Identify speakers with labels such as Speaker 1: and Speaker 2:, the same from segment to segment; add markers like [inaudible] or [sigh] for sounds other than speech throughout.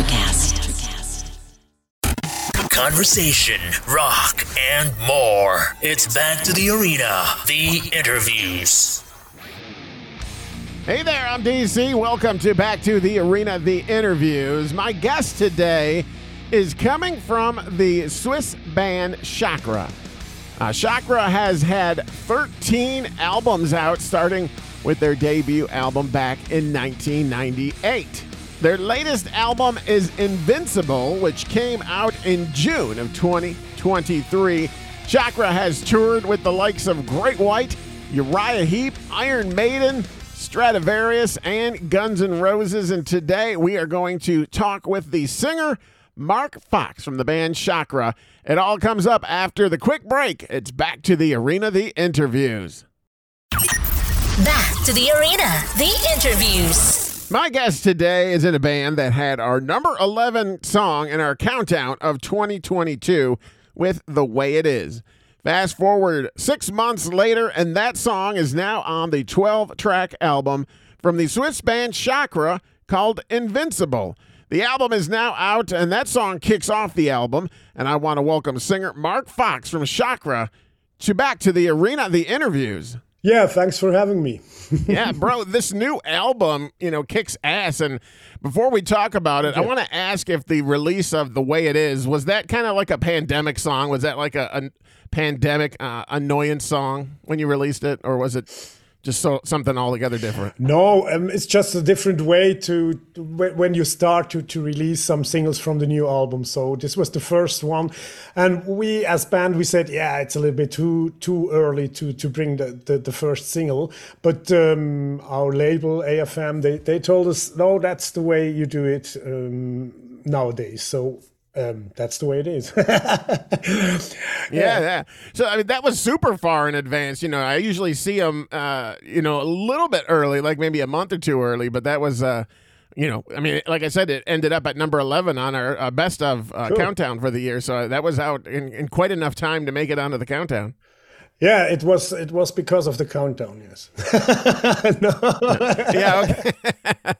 Speaker 1: Electricast.
Speaker 2: Conversation, rock, and more. It's back to the arena. The interviews.
Speaker 3: Hey there, I'm DC. Welcome to Back to the Arena, the interviews. My guest today is coming from the Swiss band Shakra. Uh, Shakra has had 13 albums out, starting with their debut album back in 1998. Their latest album is Invincible, which came out in June of 2023. Shakra has toured with the likes of Great White, Uriah Heep, Iron Maiden, Stratovarius, and Guns N' Roses. And today we are going to talk with the singer Mark Fox from the band Shakra. It all comes up after the quick break. It's back to the arena, the interviews.
Speaker 1: Back to the arena, the interviews.
Speaker 3: My guest today is in a band that had our number 11 song in our countdown of 2022 with The Way It Is. Fast forward six months later, and that song is now on the 12 track album from the Swiss band Shakra called Invincible. The album is now out, and that song kicks off the album. And I want to welcome singer Mark Fox from Shakra to back to the arena, the interviews.
Speaker 4: Yeah, thanks for having me. [laughs]
Speaker 3: yeah, bro, this new album, you know, kicks ass. And before we talk about it, I want to ask if the release of The Way It Is, was that kind of like a pandemic song? Was that like a, a pandemic uh, annoyance song when you released it? Or was it just so something altogether different.
Speaker 4: No, um, it's just a different way to, to, when you start to to release some singles from the new album. So this was the first one, and we as band we said, yeah, it's a little bit too too early to to bring the the, the first single. But um, our label AFM they they told us no, that's the way you do it um, nowadays. So um, that's the way it is. [laughs]
Speaker 3: yeah. yeah, yeah. So I mean, that was super far in advance. You know, I usually see them, uh, you know, a little bit early, like maybe a month or two early. But that was, uh, you know, I mean, like I said, it ended up at number eleven on our uh, best of uh, cool. countdown for the year. So that was out in, in quite enough time to make it onto the countdown.
Speaker 4: Yeah, it was it was because of the countdown. Yes. [laughs] no.
Speaker 3: Yeah. Okay.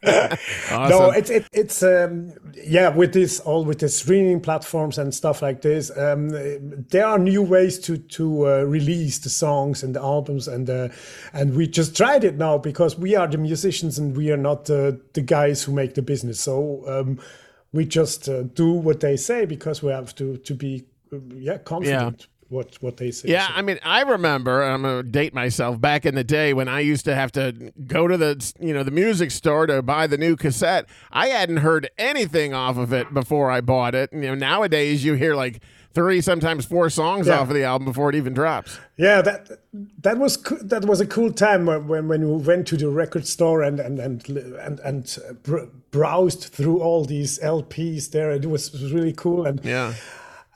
Speaker 3: [laughs]
Speaker 4: awesome. No, it's it, it's um, yeah with this all with the streaming platforms and stuff like this. Um, there are new ways to to uh, release the songs and the albums and uh, and we just tried it now because we are the musicians and we are not uh, the guys who make the business. So um, we just uh, do what they say because we have to to be yeah confident. Yeah what what they say.
Speaker 3: Yeah, so. I mean, I remember. I'm gonna date myself back in the day when I used to have to go to the you know the music store to buy the new cassette. I hadn't heard anything off of it before I bought it. You know, nowadays you hear like three, sometimes four songs yeah. off of the album before it even drops.
Speaker 4: Yeah, that that was that was a cool time when when you went to the record store and and and and, and browsed through all these LPs there. It was really cool and
Speaker 3: yeah.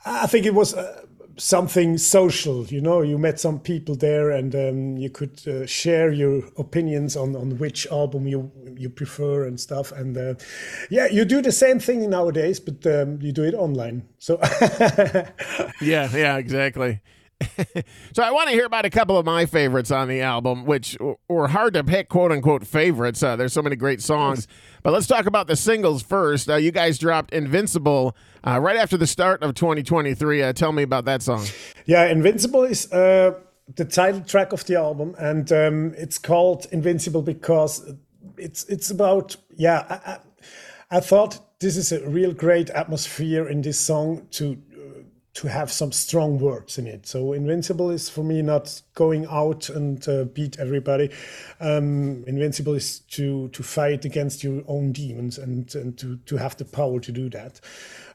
Speaker 4: I think it was. Uh, something social you know you met some people there and um, you could uh, share your opinions on, on which album you you prefer and stuff. And uh, yeah you do the same thing nowadays but um, you do it online. So [laughs]
Speaker 3: yeah yeah exactly [laughs] so I want to hear about a couple of my favorites on the album, which were hard to pick, quote unquote favorites. Uh, there's so many great songs, but let's talk about the singles first. Uh, you guys dropped "Invincible" uh, right after the start of 2023. Uh, tell me about that song.
Speaker 4: Yeah, "Invincible" is uh, the title track of the album, and um, it's called "Invincible" because it's it's about yeah. I, I, I thought this is a real great atmosphere in this song to to have some strong words in it. So invincible is for me not going out and uh, beat everybody. Um, invincible is to to fight against your own demons and and to to have the power to do that.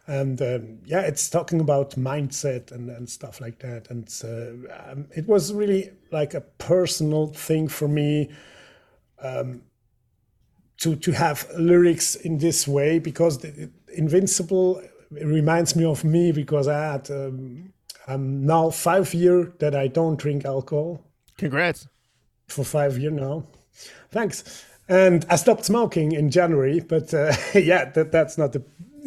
Speaker 4: And um, yeah, it's talking about mindset and, and stuff like that. And uh, um, it was really like a personal thing for me. Um, to, to have lyrics in this way because the, Invincible it reminds me of me because I had um, I'm now five year that I don't drink alcohol.
Speaker 3: Congrats.
Speaker 4: For five year now. Thanks. And I stopped smoking in January, but uh, [laughs] yeah, that that's not the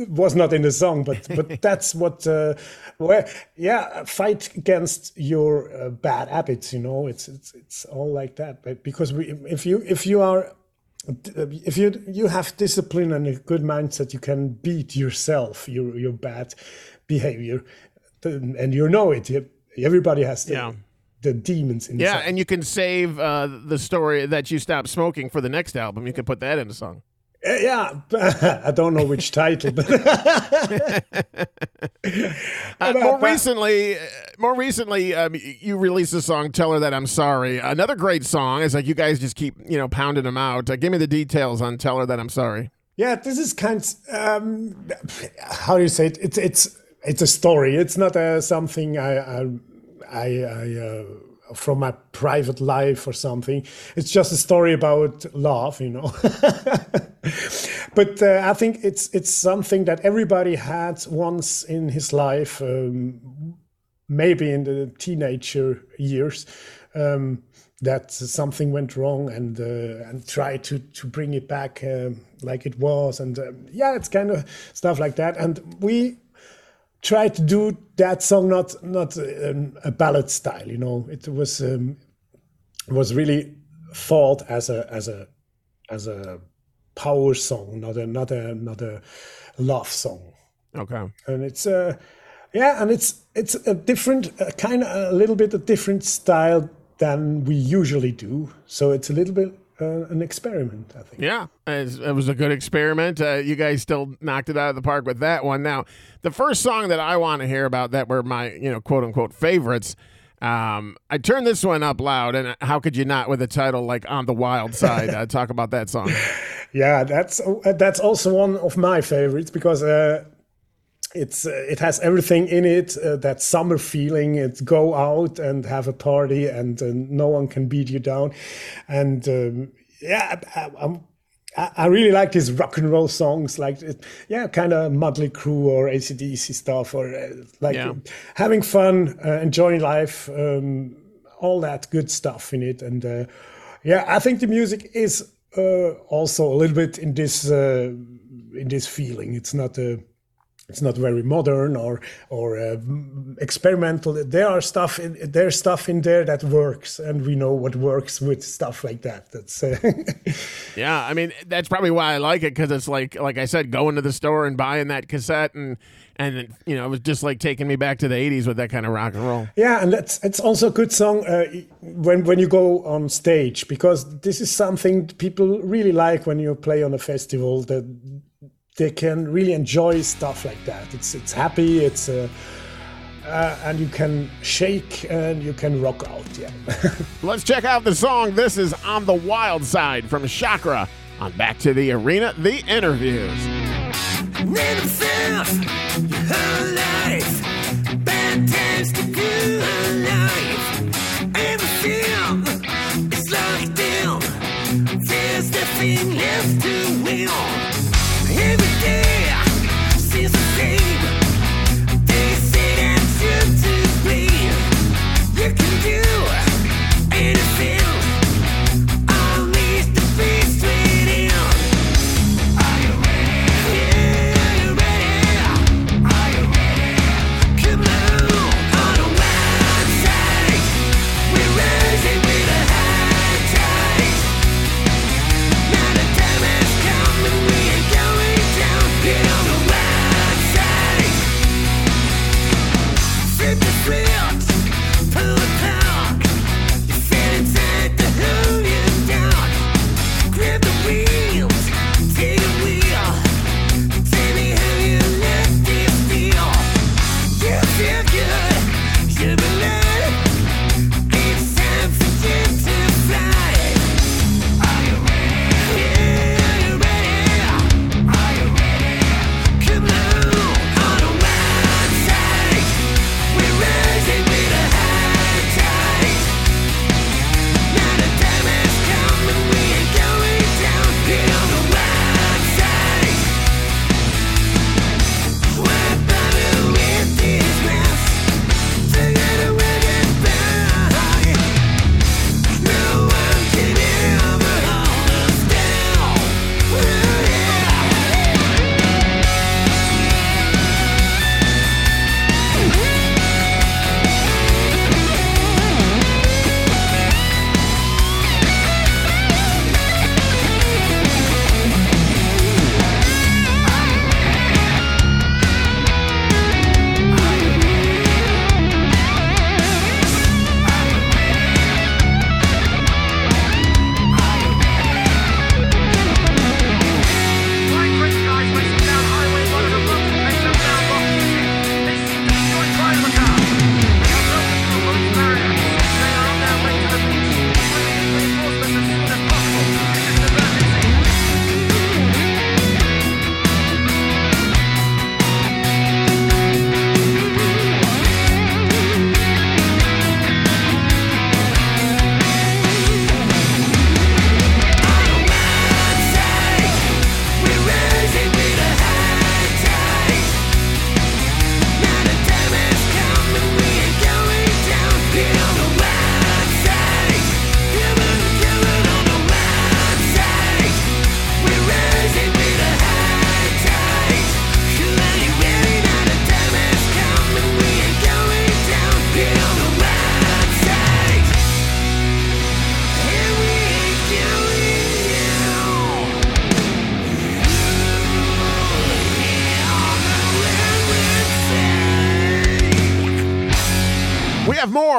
Speaker 4: was not in the song, but but [laughs] that's what. Uh, well, yeah, fight against your uh, bad habits. You know, it's it's it's all like that. But because we, if you if you are if you you have discipline and a good mindset, you can beat yourself, your your bad behavior, and you know it. Everybody has the,
Speaker 3: Yeah.
Speaker 4: the demons inside.
Speaker 3: Yeah, and you can save uh, the story that you stopped smoking for the next album. You can put that in a song.
Speaker 4: Uh, yeah, [laughs] I don't know which title, but [laughs]
Speaker 3: Uh, more recently, uh, more recently, um, you released a song "Tell Her That I'm Sorry." Another great song. It's like you guys just keep you know pounding them out. Uh, give me the details on "Tell Her That I'm Sorry."
Speaker 4: yeah, this is kind. Um, how do you say it? It's it's it's a story. It's not uh, something I I I. I uh, from my private life or something. It's just a story about love, you know. [laughs] but uh, I think it's it's something that everybody had once in his life, um, maybe in the teenager years. Um, that something went wrong and uh, and try to to bring it back um like it was and um, yeah it's kind of stuff like that and we try to do that song not not um, a ballad style you know? It was um, was really thought as a as a as a power song not a not a not a love song.
Speaker 3: Okay.
Speaker 4: and it's uh yeah and it's it's a different uh, kind of a little bit a different style than we usually do. So it's a little bit uh, an experiment i think
Speaker 3: Yeah, it was a good experiment. Uh, you guys still knocked it out of the park with that one. Now, the first song that I want to hear about that were my, you know, quote unquote favorites. Um, I turned this one up loud, and how could you not with a title like "On the Wild [laughs] Side"? uh, talk about that song.
Speaker 4: Yeah, that's uh, that's also one of my favorites because uh, it's uh, it has everything in it. Uh, that summer feeling. It's go out and have a party, and uh, no one can beat you down. And um, yeah, I, I'm. I I really like these rock and roll songs, like yeah, kind of Mötley Crüe or ACDC stuff, or uh, like
Speaker 3: Yeah.
Speaker 4: having fun, uh, enjoying life, um, all that good stuff in it. And uh, yeah, I think the music is uh, also a little bit in this uh, in this feeling. It's not a it's not very modern or or uh, experimental. There are stuff in there's stuff in there that works, and we know what works with stuff like that. That's uh, [laughs]
Speaker 3: Yeah, I mean that's probably why I like it because it's like, like I said, going to the store and buying that cassette, and and you know it was just like taking me back to the '80s with that kind of rock and roll.
Speaker 4: Yeah, and that's it's also a good song uh, when when you go on stage because this is something people really like when you play on a festival that they can really enjoy stuff like that. It's it's happy, it's uh, uh, and you can shake and you can rock out. Yeah. [laughs]
Speaker 3: Let's check out the song. This is "On the Wild Side" from Shakra on Back to the Arena. The interviews.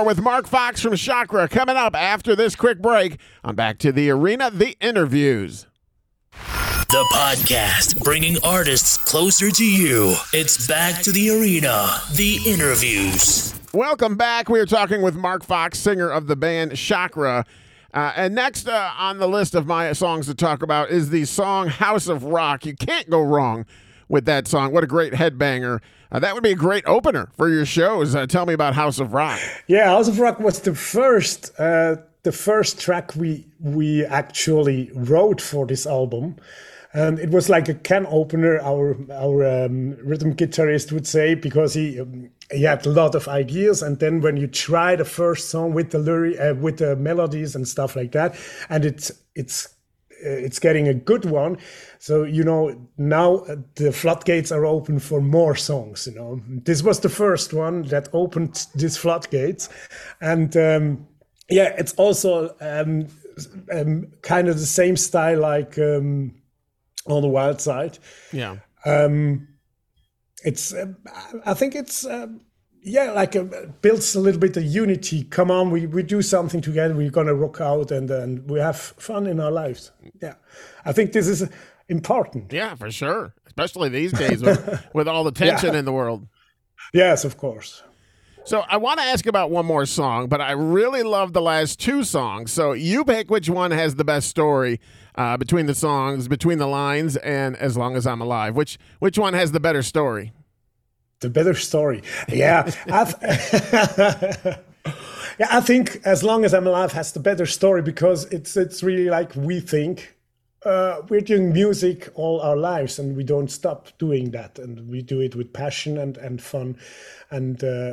Speaker 3: More with Mark Fox from Shakra coming up after this quick break I'm Back to the Arena, the interviews.
Speaker 2: The podcast bringing artists closer to you. It's back to the arena. The interviews.
Speaker 3: Welcome back. We are talking with Mark Fox, singer of the band Shakra. Uh, and next uh, on the list of my songs to talk about is the song House of Rock. You can't go wrong with that song. What a great headbanger. Uh, that would be a great opener for your shows. Uh, tell me about House of Rock.
Speaker 4: Yeah, House of Rock was the first uh, the first track we we actually wrote for this album. And it was like a can opener, our our um, rhythm guitarist would say, because he um, he had a lot of ideas. And then when you try the first song with the lyric, uh, with the melodies and stuff like that, and it's it's it's getting a good one. So you know now uh, the floodgates are open for more songs. You know this was the first one that opened these floodgates, and um, yeah, it's also um, um, kind of the same style like um, on the wild side.
Speaker 3: Yeah.
Speaker 4: Um, it's um, I think it's. Yeah, like uh, builds a little bit of unity. Come on, we, we do something together. We're gonna rock out and and we have fun in our lives. Yeah, I think this is important.
Speaker 3: Yeah, for sure. Especially these days with, [laughs] with all the tension
Speaker 4: Yeah.
Speaker 3: in the world.
Speaker 4: Yes, of course.
Speaker 3: So I want to ask about one more song, but I really love the last two songs. So you pick which one has the best story uh, between the songs, between the lines, and as long as I'm alive. Which which one has the better story?
Speaker 4: The better story. Yeah, [laughs] yeah. I think as long as I'm alive has the better story because it's it's really like we think. Uh, we're doing music all our lives, and we don't stop doing that, and we do it with passion and and fun, and uh,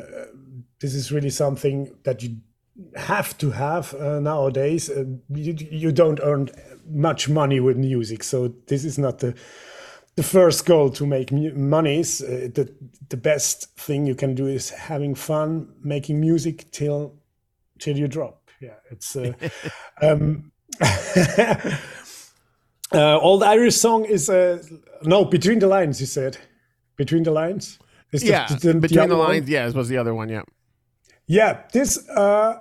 Speaker 4: this is really something that you have to have uh, nowadays. Uh, you, you don't earn much money with music, so this is not the the first goal to make money is uh, the the best thing you can do is having fun making music till till you drop yeah it's uh, [laughs] um [laughs] uh, old irish song is uh, no between the lines you said between the lines is
Speaker 3: yeah,
Speaker 4: the- the
Speaker 3: between the
Speaker 4: other one?
Speaker 3: lines. Yeah, was the other one. Yeah.
Speaker 4: Yeah, this uh,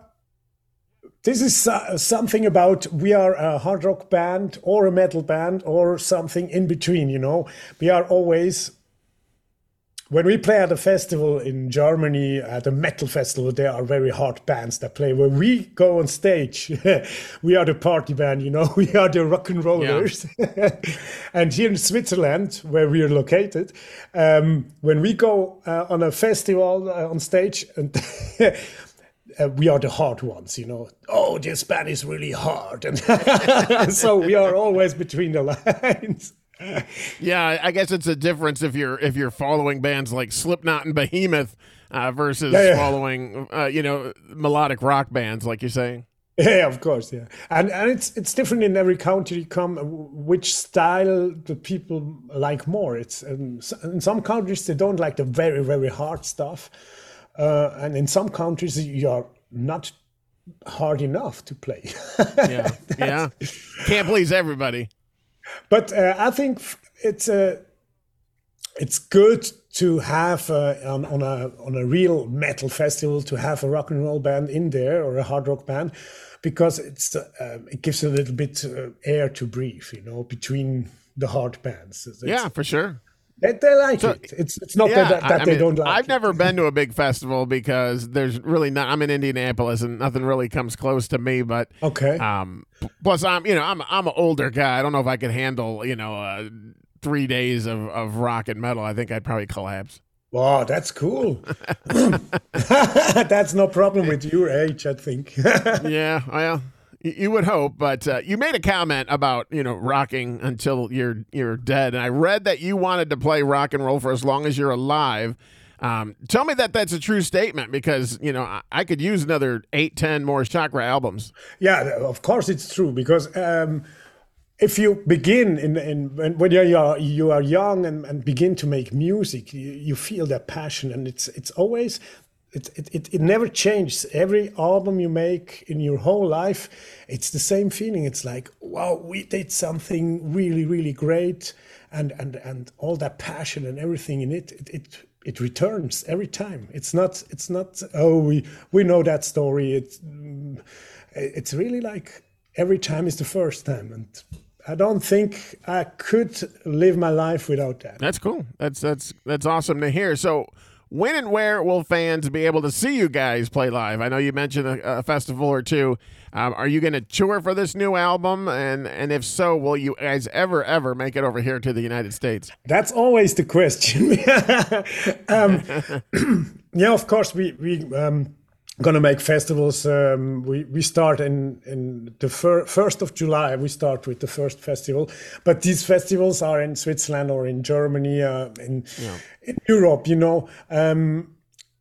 Speaker 4: this is uh, something about we are a hard rock band or a metal band or something in between. You know, we are always when we play at a festival in Germany at a metal festival. There are very hard bands that play. When we go on stage, [laughs] we are the party band. You know, [laughs] we are the rock and rollers. [laughs] and here in Switzerland, where we are located, um, when we go uh, on a festival uh, on stage and uh, we are the hard ones, you know. Oh, this band is really hard, and [laughs] so we are always between the lines.
Speaker 3: Yeah, I guess it's a difference if you're if you're following bands like Slipknot and Behemoth uh, versus
Speaker 4: Yeah, yeah.
Speaker 3: following uh, you know melodic rock bands like you're saying.
Speaker 4: Yeah, of course, yeah, and and it's it's different in every country you come. uh, Which style the people like more? It's um, in some countries they don't like the very very hard stuff, uh, and in some countries you are not hard enough to play.
Speaker 3: Yeah, [laughs] yeah. Can't please everybody.
Speaker 4: But uh, I think it's uh, it's good to have uh, on, on a on a real metal festival to have a rock and roll band in there or a hard rock band because it's uh, um, it gives a little bit uh, air to breathe, you know, between the hard bands. It's-
Speaker 3: Yeah, for sure.
Speaker 4: They, they like it. It's it's not
Speaker 3: Yeah,
Speaker 4: that, that
Speaker 3: I
Speaker 4: they
Speaker 3: mean,
Speaker 4: don't like.
Speaker 3: I've
Speaker 4: it.
Speaker 3: never been to a big festival because there's really not. I'm in Indianapolis and nothing really comes close to me. But
Speaker 4: Okay.
Speaker 3: um, plus I'm you know I'm I'm an older guy. I don't know if I could handle you know uh, three days of of rock and metal. I think I'd probably collapse.
Speaker 4: Wow, that's cool. [laughs] [laughs] that's no problem with your age, I think. [laughs]
Speaker 3: yeah, well, you would hope, but uh, you made a comment about you know rocking until you're you're dead, and I read that you wanted to play rock and roll for as long as you're alive. Um, tell me that that's a true statement because you know I, I could use another eight, ten more Shakra albums.
Speaker 4: Yeah, of course it's true because um, if you begin in, in when, when you are you are young and, and begin to make music, you, you feel that passion, and it's it's always it, it, it, it never changes. Every album you make in your whole life, it's the same feeling. It's like wow, we did something really really great, and and and all that passion and everything in it, it, it it returns every time. It's not it's not oh we we know that story. It's mm, it's really like every time is the first time, and I don't think I could live my life without that.
Speaker 3: That's cool. That's that's that's awesome to hear. So, when and where will fans be able to see you guys play live? I know you mentioned a, a festival or two. Um, are you going to tour for this new album? And and if so, will you guys ever ever make it over here to the United States?
Speaker 4: That's always the question. [laughs] um, [clears throat] yeah, of course we we um, gonna make festivals. Um, we we start in in the fir- first of July. We start with the first festival, but these festivals are in Switzerland or in Germany, uh, in in Europe. You know. Um,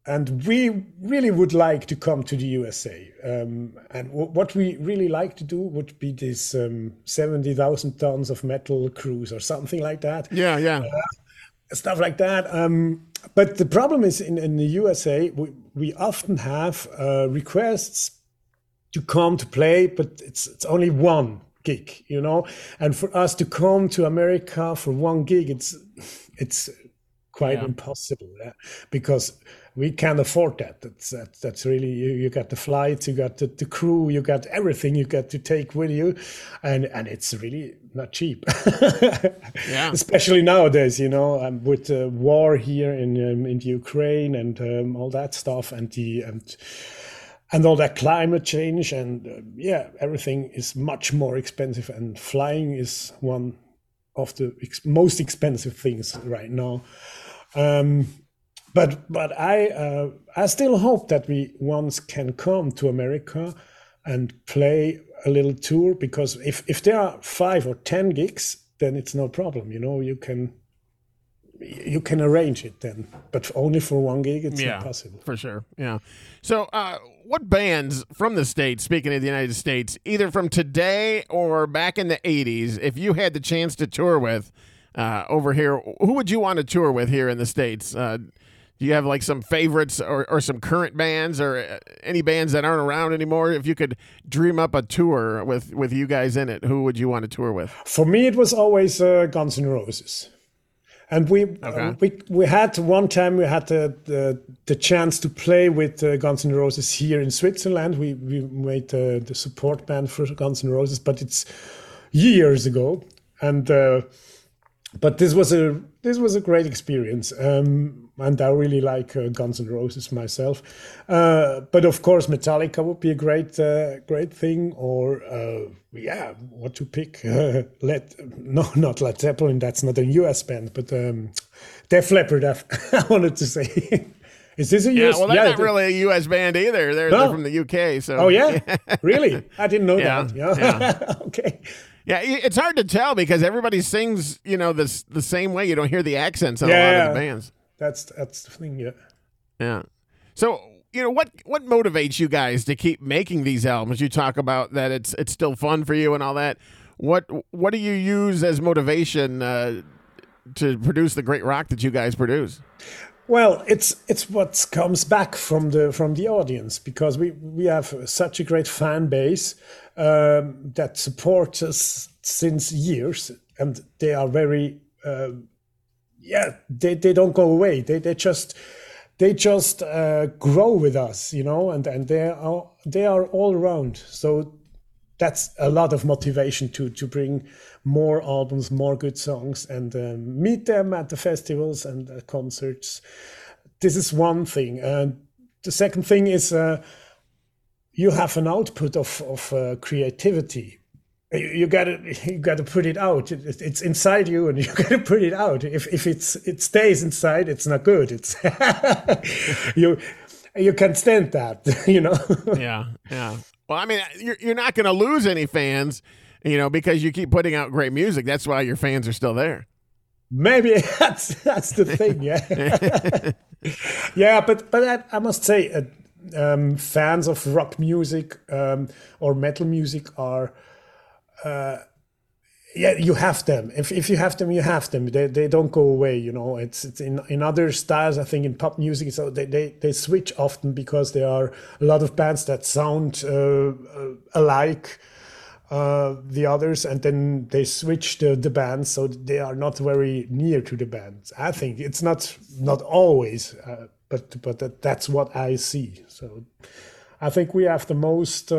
Speaker 4: and we really would like to come to the USA. Um, and w- what we really like to do would be this um, 70,000 tons of metal cruise or something like that
Speaker 3: Yeah, yeah.
Speaker 4: stuff like that. Um, but the problem is in, in the USA, we, we often have uh, requests to come to play, but it's it's only one gig, you know. And for us to come to America for one gig, it's it's quite
Speaker 3: Yeah.
Speaker 4: impossible yeah? because we can't afford that. That's that, that's really you, you got the flights, you got the, the crew, you got everything you got to take with you, and and it's really not cheap. [laughs]
Speaker 3: Yeah.
Speaker 4: especially nowadays, you know, um, with the war here in um, in Ukraine and um, all that stuff, and the and and all that climate change, and uh, yeah, everything is much more expensive, and flying is one of the ex- most expensive things right now. Um, but but I uh, I still hope that we once can come to America and play a little tour because if if there are five or ten gigs, then it's no problem. You know, you can you can arrange it then, but only for one gig, it's
Speaker 3: Yeah.
Speaker 4: impossible.
Speaker 3: For sure. Yeah. So, uh, what bands from the States, speaking of the United States, either from today or back in the 80s, if you had the chance to tour with uh, over here, who would you want to tour with here in the States? Uh, do you have like some favorites or, or some current bands or uh, any bands that aren't around anymore? If you could dream up a tour with, with you guys in it, who would you want to tour with?
Speaker 4: For me, it was always uh, Guns N' Roses. And we, uh, we we had one time we had the the, the chance to play with uh, Guns N' Roses here in Switzerland. We we made uh, the support band for Guns N' Roses, but it's years ago. And uh, but this was a this was a great experience, um, and I really like uh, Guns N' Roses myself. Uh, but of course, Metallica would be a great uh, great thing. Or uh, yeah, what to pick? Uh, [laughs] Led no, not Led Zeppelin. That's not a U.S. band, but um, Def Leppard. I, [laughs] I wanted to say. [laughs] Is this a
Speaker 3: Yeah,
Speaker 4: US?
Speaker 3: well, they're not
Speaker 4: the-
Speaker 3: really a U.S. band either. They're,
Speaker 4: No.
Speaker 3: they're from the UK. So
Speaker 4: Oh yeah, really? I didn't know
Speaker 3: Yeah,
Speaker 4: that. Yeah. okay.
Speaker 3: Yeah, it's hard to tell because everybody sings, you know, this the same way. You don't hear the accents on a lot of the bands.
Speaker 4: That's that's the thing. Yeah.
Speaker 3: Yeah. So, you know, what what motivates you guys to keep making these albums? You talk about that it's it's still fun for you and all that. What what do you use as motivation uh, to produce the great rock that you guys produce?
Speaker 4: Well, it's it's what comes back from the from the audience because we we have such a great fan base um, that supports us since years, and they are very uh, yeah they, they don't go away. They they just they just uh, grow with us, you know, and and they are they are all around. So that's a lot of motivation to to bring more albums, more good songs, and um, meet them at the festivals and uh, concerts. This is one thing. And the second thing is uh, you have an output of of uh, creativity. You, you gotta [laughs] you gotta put it out. It, it- it's inside you, and [laughs] you gotta put it out. If if it's it stays inside, it's not good. It's [laughs] you you can stand that, you know.
Speaker 3: Yeah, yeah. Well, I mean, you're you're not going to lose any fans, you know, because you keep putting out great music. That's why your fans are still there.
Speaker 4: Maybe that's that's the thing, yeah, yeah. But but I, I must say, uh, um, fans of rock music um, or metal music are, uh, yeah, you have them. If if you have them, you have them. They they don't go away. You know, it's it's in in other styles. I think in pop music, so they they, they switch often because there are a lot of bands that sound uh, uh, alike uh, the others, and then they switch the, the bands so they are not very near to the bands. I think it's not not always, uh, but but that, that's what I see. So I think we have the most.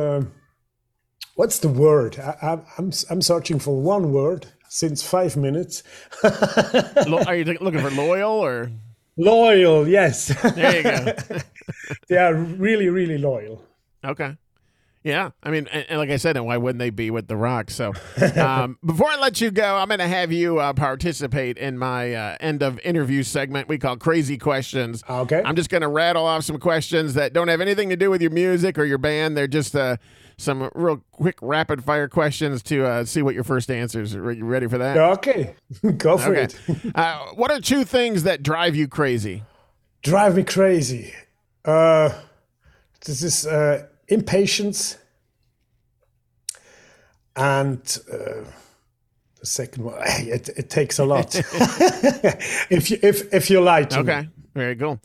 Speaker 4: What's the word? I, I, I'm I'm searching for one word since five minutes. [laughs]
Speaker 3: Are you looking for loyal or?
Speaker 4: Loyal, yes.
Speaker 3: There you go. [laughs]
Speaker 4: they are really really loyal.
Speaker 3: Okay. Yeah, I mean, and, and like I said, and why wouldn't they be with the Rock? So, um, [laughs] before I let you go, I'm going to have you uh, participate in my uh, end of interview segment we call Crazy Questions.
Speaker 4: Okay.
Speaker 3: I'm just going to rattle off some questions that don't have anything to do with your music or your band. They're just uh, some real quick, rapid fire questions to uh, see what your first answers. Are you ready for that?
Speaker 4: Okay, [laughs] go for
Speaker 3: Okay.
Speaker 4: it. [laughs]
Speaker 3: Uh, what are two things that drive you crazy?
Speaker 4: Drive me crazy. Uh, this is uh, impatience, and uh, the second one. [laughs] It, it takes a lot. if you if if you lie to me.
Speaker 3: Okay, very cool.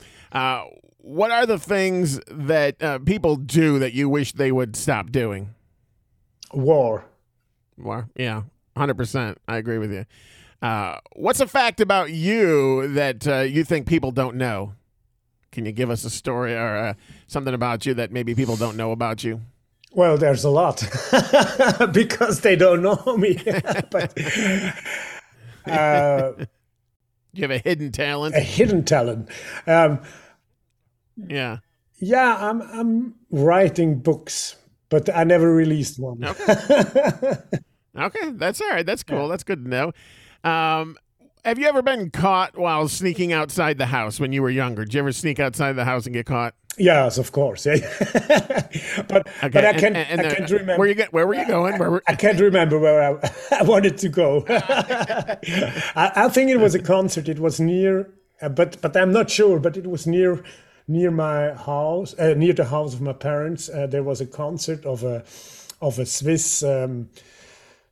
Speaker 3: What are the things that uh, people do that you wish they would stop doing?
Speaker 4: war.
Speaker 3: War. yeah, hundred percent. I agree with you. Uh, what's a fact about you that uh, you think people don't know? Can you give us a story or uh, something about you that maybe people don't know about you?
Speaker 4: Well, there's a lot [laughs] because they don't know me. [laughs] but [laughs] uh,
Speaker 3: Do you have a hidden talent?
Speaker 4: a hidden talent. Um,
Speaker 3: Yeah.
Speaker 4: yeah, I'm I'm writing books, but I never released one.
Speaker 3: Okay, [laughs] okay, that's all right. That's cool. That's good to know. Um, have you ever been caught while sneaking outside the house when you were younger? Did you ever sneak outside the house and get caught?
Speaker 4: Yes, of course. Yeah. [laughs] but
Speaker 3: Okay,
Speaker 4: but I
Speaker 3: and-
Speaker 4: can
Speaker 3: and,
Speaker 4: I
Speaker 3: uh,
Speaker 4: can't remember.
Speaker 3: Where you get? Where were you going? Where were,
Speaker 4: I can't remember where I, [laughs] I wanted to go. I, I think it was a concert. It was near, uh, but but I'm not sure. But it was near near my house, uh, near the house of my parents. Uh, there was a concert of a of a Swiss um,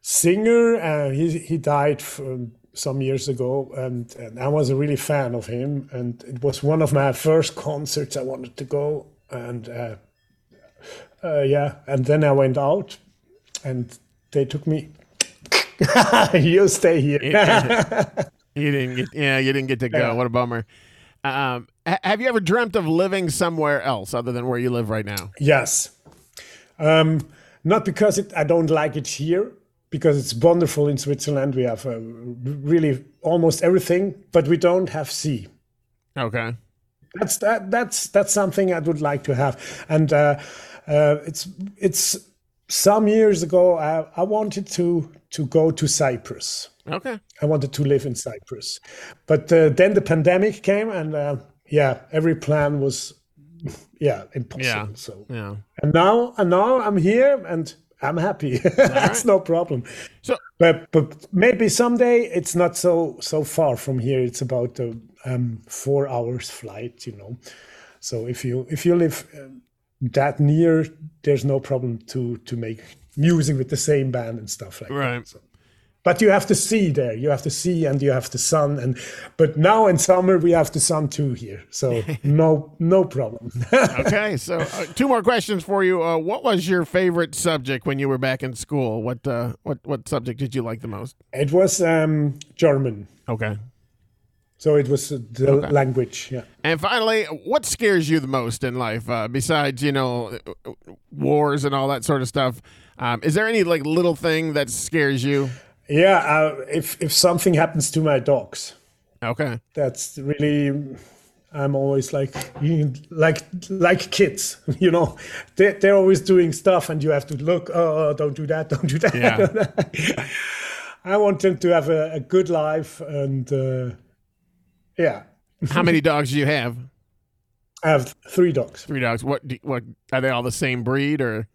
Speaker 4: singer. Uh, he he died um, some years ago, and, and I was a really fan of him. And it was one of my first concerts I wanted to go. And uh, uh, yeah, and then I went out, and they took me. [laughs] you stay here.
Speaker 3: you didn't get. Yeah, you didn't get to go. What a bummer. Um, ha- have you ever dreamt of living somewhere else other than where you live right now?
Speaker 4: yes, um, not because it, I don't like it here, because it's wonderful in Switzerland. We have uh, really almost everything, but we don't have sea.
Speaker 3: Okay.
Speaker 4: That's that. That's that's something I would like to have, and uh, uh, it's it's some years ago. I, I wanted to to go to Cyprus.
Speaker 3: Okay.
Speaker 4: I wanted to live in Cyprus, but uh, then the pandemic came, and uh, yeah, every plan was yeah impossible.
Speaker 3: Yeah.
Speaker 4: So
Speaker 3: Yeah.
Speaker 4: and now and now I'm here and I'm happy. [laughs] That's no problem.
Speaker 3: So
Speaker 4: But but maybe someday it's not so so far from here. It's about a um, four hours flight, you know. So if you if you live um, that near, there's no problem to to make music with the same band and stuff like
Speaker 3: Right.
Speaker 4: that. So. But you have to see there. You have to see, and you have the sun. And but now in summer we have the sun too here, so [laughs] no no problem. [laughs]
Speaker 3: okay. So uh, two more questions for you. Uh, what was your favorite subject when you were back in school? What uh, what what subject did you like the most?
Speaker 4: it was um, German,
Speaker 3: Okay.
Speaker 4: So it was the
Speaker 3: Okay.
Speaker 4: language. Yeah.
Speaker 3: And finally, what scares you the most in life, uh, besides you know wars and all that sort of stuff? Um, is there any like little thing that scares you?
Speaker 4: Yeah, uh, if if something happens to my dogs,
Speaker 3: Okay.
Speaker 4: that's really I'm always like like like kids, [laughs] you know. They they're always doing stuff, and you have to look. Oh, don't do that! Don't do that!
Speaker 3: Yeah. [laughs]
Speaker 4: I want them to have a, a good life, and uh, yeah,
Speaker 3: How many dogs do you have?
Speaker 4: I have three dogs.
Speaker 3: Three dogs. What? Do, what are they all the same breed or?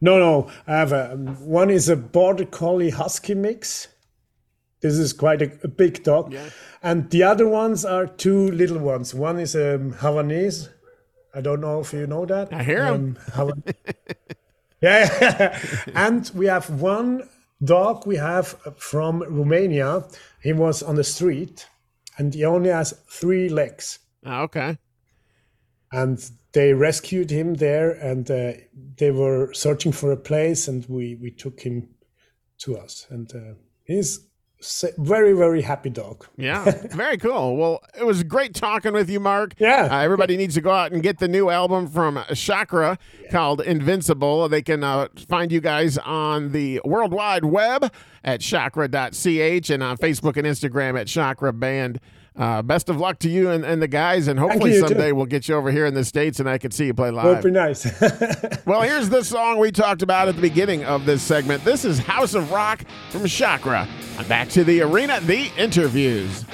Speaker 4: No, no, I have a one is a border collie husky mix. This is quite a, a big dog,
Speaker 3: Yeah.
Speaker 4: and the other ones are two little ones. One is a um, Havanese. I don't know if you know that.
Speaker 3: I hear.
Speaker 4: Um, Havan- [laughs] yeah, [laughs] and we have one dog we have from Romania. He was on the street, and he only has three legs.
Speaker 3: Oh, okay.
Speaker 4: and they rescued him there, and uh, they were searching for a place, and we we took him to us, and uh, he's very very happy dog.
Speaker 5: Yeah, very cool. Well, it was great talking with you, Mark.
Speaker 4: Yeah.
Speaker 5: Uh, everybody needs to go out and get the new album from Shakra called Invincible. They can uh, find you guys on the World Wide Web at shakra.ch and on Facebook and Instagram at Shakra Band. Uh, best of luck to you and, and the guys, and hopefully
Speaker 4: you, too.
Speaker 5: someday we'll get you over here in the States and I can see you play live.
Speaker 4: That would be nice. [laughs]
Speaker 5: Well, here's the song we talked about at the beginning of this segment. This is House of Rock from Shakra. Back to the arena, the interviews.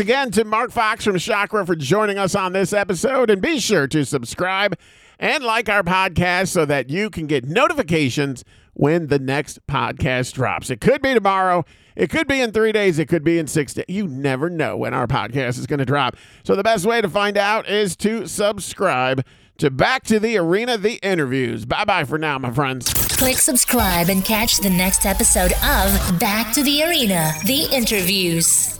Speaker 5: Again to Mark Fox from Shakra for joining us on this episode. And be sure to subscribe and like our podcast so that you can get notifications when the next podcast drops. It could be tomorrow. It could be in three days. It could be in six days. You never know when our podcast is going to drop. So the best way to find out is to subscribe to Back to the Arena, the interviews. Bye bye for now, my friends.
Speaker 1: Click subscribe and catch the next episode of Back to the Arena, the interviews.